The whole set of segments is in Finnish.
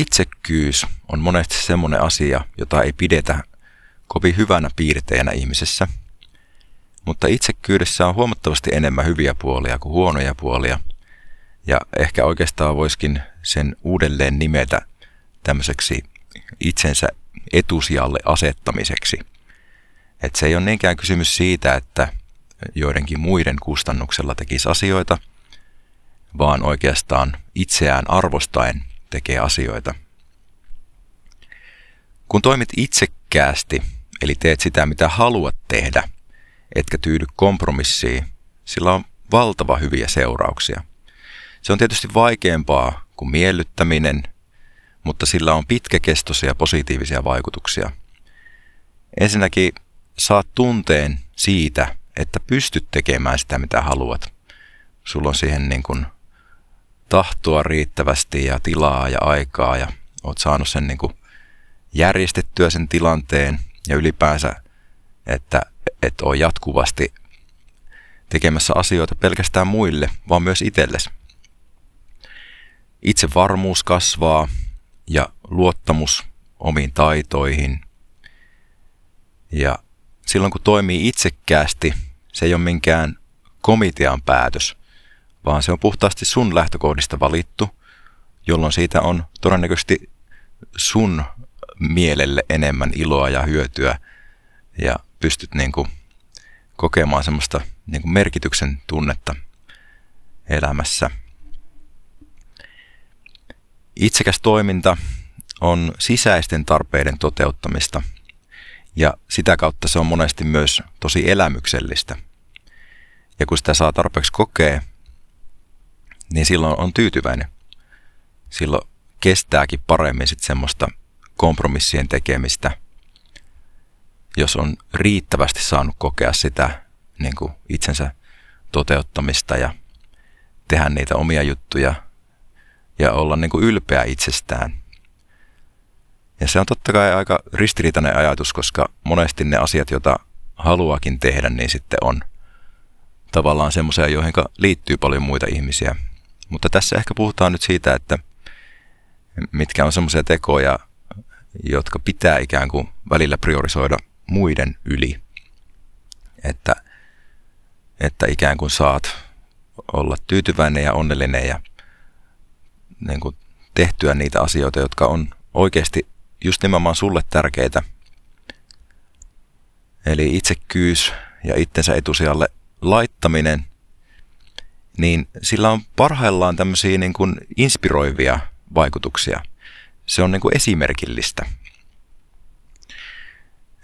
itsekkyys on monesti semmoinen asia, jota ei pidetä kovin hyvänä piirteenä ihmisessä. Mutta itsekkyydessä on huomattavasti enemmän hyviä puolia kuin huonoja puolia. Ja ehkä oikeastaan voiskin sen uudelleen nimetä tämmöiseksi itsensä etusijalle asettamiseksi. Et se ei ole niinkään kysymys siitä, että joidenkin muiden kustannuksella tekisi asioita, vaan oikeastaan itseään arvostaen tekee asioita. Kun toimit itsekkäästi, eli teet sitä mitä haluat tehdä, etkä tyydy kompromissiin, sillä on valtava hyviä seurauksia. Se on tietysti vaikeampaa kuin miellyttäminen, mutta sillä on pitkäkestoisia positiivisia vaikutuksia. Ensinnäkin saat tunteen siitä, että pystyt tekemään sitä, mitä haluat. Sulla on siihen niin kuin tahtoa riittävästi ja tilaa ja aikaa ja oot saanut sen niin kuin järjestettyä sen tilanteen ja ylipäänsä, että et ole jatkuvasti tekemässä asioita pelkästään muille, vaan myös itsellesi. Itsevarmuus kasvaa ja luottamus omiin taitoihin. Ja silloin kun toimii itsekkäästi, se ei ole minkään komitean päätös, vaan se on puhtaasti sun lähtökohdista valittu, jolloin siitä on todennäköisesti sun mielelle enemmän iloa ja hyötyä ja pystyt niin kuin kokemaan semmoista niin kuin merkityksen tunnetta elämässä. Itsekäs toiminta on sisäisten tarpeiden toteuttamista ja sitä kautta se on monesti myös tosi elämyksellistä. Ja kun sitä saa tarpeeksi kokea, niin silloin on tyytyväinen. Silloin kestääkin paremmin sitten semmoista kompromissien tekemistä, jos on riittävästi saanut kokea sitä niin kuin itsensä toteuttamista ja tehdä niitä omia juttuja ja olla niin kuin ylpeä itsestään. Ja se on totta kai aika ristiriitainen ajatus, koska monesti ne asiat, joita haluakin tehdä, niin sitten on tavallaan semmoisia, joihin liittyy paljon muita ihmisiä. Mutta tässä ehkä puhutaan nyt siitä, että mitkä on semmoisia tekoja, jotka pitää ikään kuin välillä priorisoida muiden yli. Että, että ikään kuin saat olla tyytyväinen ja onnellinen ja niin kuin tehtyä niitä asioita, jotka on oikeasti just nimenomaan sulle tärkeitä. Eli itsekkyys ja itsensä etusijalle laittaminen, niin sillä on parhaillaan tämmöisiä niin kuin inspiroivia vaikutuksia. Se on niin kuin esimerkillistä.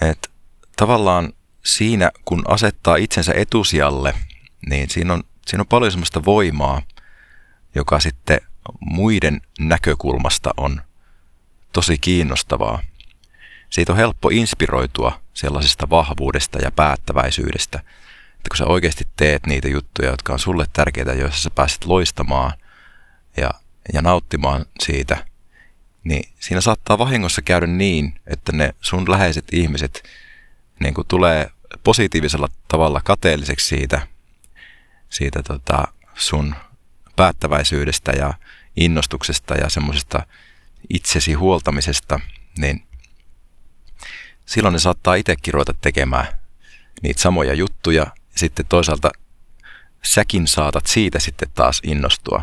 Et tavallaan siinä, kun asettaa itsensä etusijalle, niin siinä on, siinä on paljon semmoista voimaa, joka sitten muiden näkökulmasta on tosi kiinnostavaa. Siitä on helppo inspiroitua sellaisesta vahvuudesta ja päättäväisyydestä, että kun sä oikeasti teet niitä juttuja, jotka on sulle tärkeitä, joissa sä pääset loistamaan ja, ja nauttimaan siitä, niin siinä saattaa vahingossa käydä niin, että ne sun läheiset ihmiset niin kuin tulee positiivisella tavalla kateelliseksi siitä, siitä tota sun päättäväisyydestä ja innostuksesta ja semmoisesta itsesi huoltamisesta, niin silloin ne saattaa itsekin ruveta tekemään niitä samoja juttuja. Sitten toisaalta säkin saatat siitä sitten taas innostua.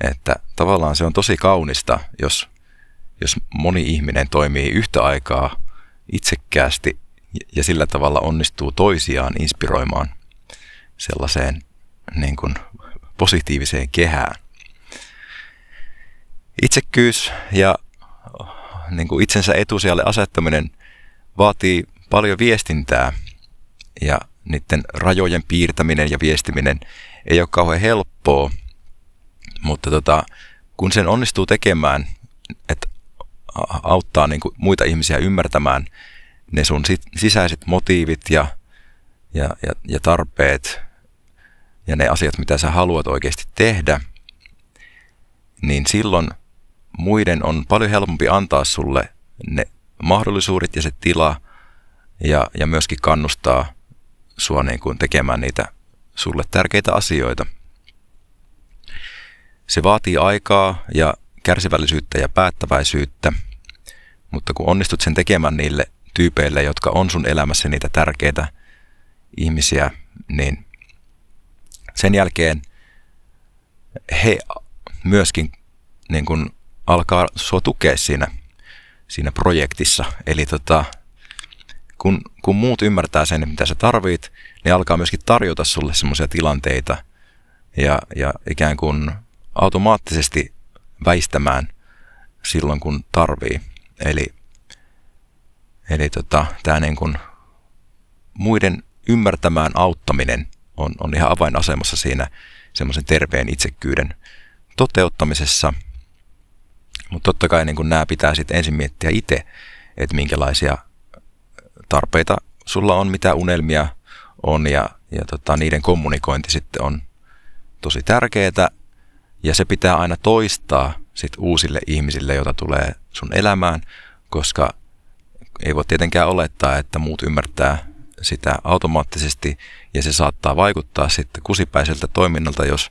Että tavallaan se on tosi kaunista, jos, jos moni ihminen toimii yhtä aikaa itsekkäästi ja sillä tavalla onnistuu toisiaan inspiroimaan sellaiseen niin kuin positiiviseen kehään. Itsekkyys ja niin kuin itsensä etusijalle asettaminen vaatii paljon viestintää ja niiden rajojen piirtäminen ja viestiminen ei ole kauhean helppoa, mutta tota, kun sen onnistuu tekemään, että auttaa niin kuin muita ihmisiä ymmärtämään ne sun sisäiset motiivit ja, ja, ja, ja tarpeet ja ne asiat, mitä sä haluat oikeasti tehdä, niin silloin muiden on paljon helpompi antaa sulle ne mahdollisuudet ja se tila ja, ja myöskin kannustaa sua niin kuin tekemään niitä sulle tärkeitä asioita. Se vaatii aikaa ja kärsivällisyyttä ja päättäväisyyttä, mutta kun onnistut sen tekemään niille tyypeille, jotka on sun elämässä niitä tärkeitä ihmisiä, niin sen jälkeen he myöskin niin kun alkaa sua tukea siinä, siinä projektissa. Eli tota, kun, kun muut ymmärtää sen, mitä sä tarvit, niin alkaa myöskin tarjota sulle semmoisia tilanteita ja, ja ikään kuin automaattisesti väistämään silloin, kun tarvii. Eli, eli tota, tämä niin kuin muiden ymmärtämään auttaminen on, on ihan avainasemassa siinä semmoisen terveen itsekyyden toteuttamisessa. Mutta totta kai niin nämä pitää sitten ensin miettiä itse, että minkälaisia tarpeita sulla on, mitä unelmia on ja, ja tota, niiden kommunikointi sitten on tosi tärkeää ja se pitää aina toistaa sit uusille ihmisille, joita tulee sun elämään, koska ei voi tietenkään olettaa, että muut ymmärtää sitä automaattisesti ja se saattaa vaikuttaa sitten kusipäiseltä toiminnalta, jos,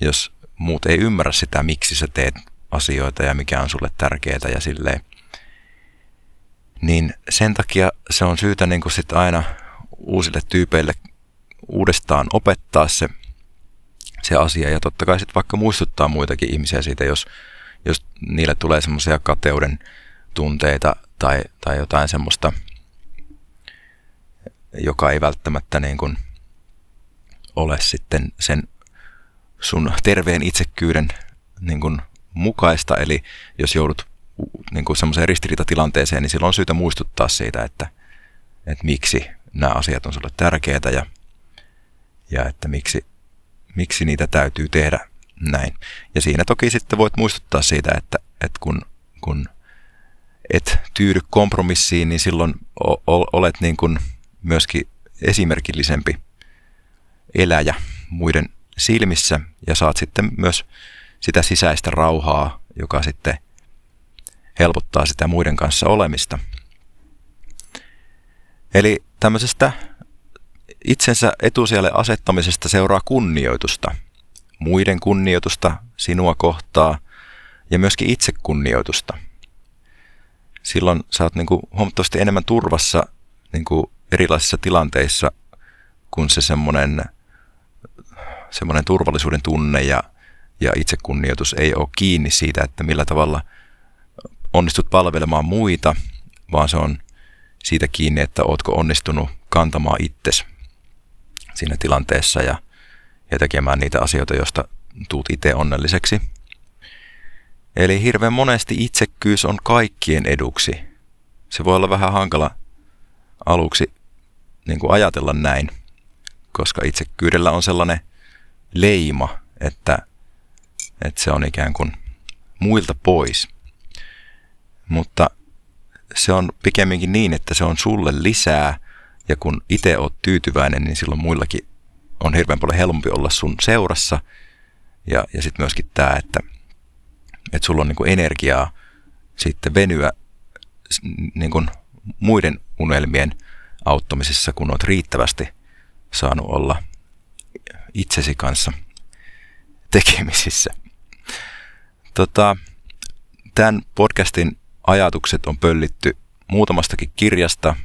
jos muut ei ymmärrä sitä, miksi sä teet asioita ja mikä on sulle tärkeää ja silleen. Niin sen takia se on syytä niin sit aina uusille tyypeille uudestaan opettaa se se asia. Ja totta kai sitten vaikka muistuttaa muitakin ihmisiä siitä, jos, jos niille tulee semmoisia kateuden tunteita tai, tai jotain semmoista, joka ei välttämättä niin kuin ole sitten sen sun terveen itsekyyden niin kuin mukaista. Eli jos joudut niin kuin semmoiseen ristiriitatilanteeseen, niin silloin on syytä muistuttaa siitä, että, että miksi nämä asiat on sulle tärkeitä ja, ja että miksi, miksi niitä täytyy tehdä näin. Ja siinä toki sitten voit muistuttaa siitä, että, että kun, kun et tyydy kompromissiin, niin silloin olet niin kuin myöskin esimerkillisempi eläjä muiden silmissä ja saat sitten myös sitä sisäistä rauhaa, joka sitten helpottaa sitä muiden kanssa olemista. Eli tämmöisestä Itsensä etusijalle asettamisesta seuraa kunnioitusta, muiden kunnioitusta sinua kohtaa ja myöskin itsekunnioitusta. Silloin sä oot niin kuin huomattavasti enemmän turvassa niin kuin erilaisissa tilanteissa, kun se semmoinen, semmoinen turvallisuuden tunne ja, ja itsekunnioitus ei ole kiinni siitä, että millä tavalla onnistut palvelemaan muita, vaan se on siitä kiinni, että ootko onnistunut kantamaan itsesi siinä tilanteessa ja, ja tekemään niitä asioita, joista tuut itse onnelliseksi. Eli hirveän monesti itsekkyys on kaikkien eduksi. Se voi olla vähän hankala aluksi niin kuin ajatella näin, koska itsekkyydellä on sellainen leima, että, että se on ikään kuin muilta pois. Mutta se on pikemminkin niin, että se on sulle lisää ja kun itse oot tyytyväinen, niin silloin muillakin on hirveän paljon helpompi olla sun seurassa. Ja, ja sitten myöskin tämä, että, että sulla on niin energiaa sitten venyä niin kuin muiden unelmien auttamisessa, kun oot riittävästi saanut olla itsesi kanssa tekemisissä. Tota, tämän podcastin ajatukset on pöllitty muutamastakin kirjasta –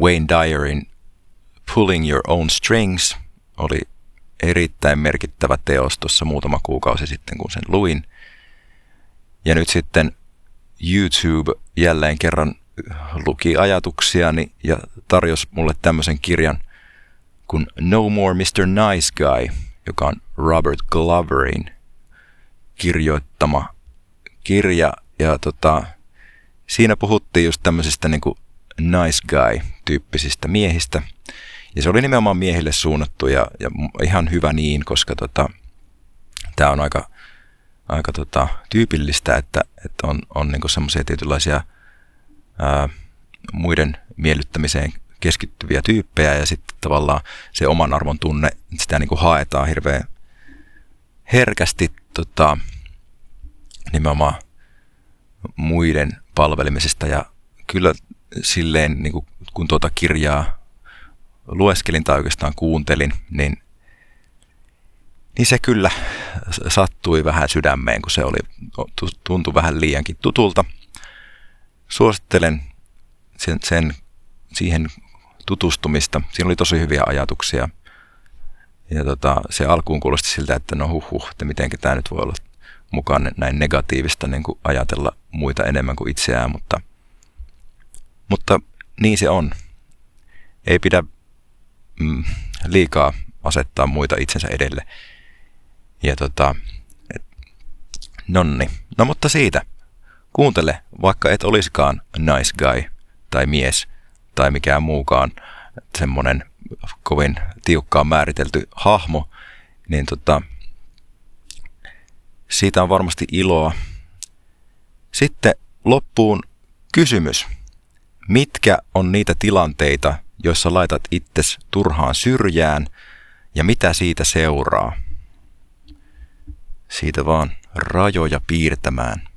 Wayne Dyerin Pulling Your Own Strings oli erittäin merkittävä teos tuossa muutama kuukausi sitten, kun sen luin. Ja nyt sitten YouTube jälleen kerran luki ajatuksiani ja tarjosi mulle tämmöisen kirjan kuin No More Mr. Nice Guy, joka on Robert Gloverin kirjoittama kirja. Ja tota, siinä puhuttiin just tämmöisistä niin kuin nice guy-tyyppisistä miehistä. Ja se oli nimenomaan miehille suunnattu ja, ja ihan hyvä niin, koska tota, tämä on aika, aika tota, tyypillistä, että, että on, on niinku semmoisia tietynlaisia ää, muiden miellyttämiseen keskittyviä tyyppejä ja sitten tavallaan se oman arvon tunne, sitä niinku haetaan hirveän herkästi tota, nimenomaan muiden palvelemisesta ja kyllä silleen, niin kuin, kun tuota kirjaa lueskelin tai oikeastaan kuuntelin, niin niin se kyllä sattui vähän sydämeen, kun se oli, tuntui vähän liiankin tutulta. Suosittelen sen, sen siihen tutustumista. Siinä oli tosi hyviä ajatuksia. Ja tota, se alkuun kuulosti siltä, että no huh huh, että miten tämä nyt voi olla mukaan näin negatiivista niin kuin ajatella muita enemmän kuin itseään, mutta, mutta niin se on. Ei pidä mm, liikaa asettaa muita itsensä edelle. Ja tota, et, nonni. No mutta siitä. Kuuntele, vaikka et olisikaan nice guy tai mies tai mikään muukaan semmonen kovin tiukkaan määritelty hahmo, niin tota, siitä on varmasti iloa. Sitten loppuun kysymys. Mitkä on niitä tilanteita, joissa laitat itses turhaan syrjään ja mitä siitä seuraa? Siitä vaan rajoja piirtämään.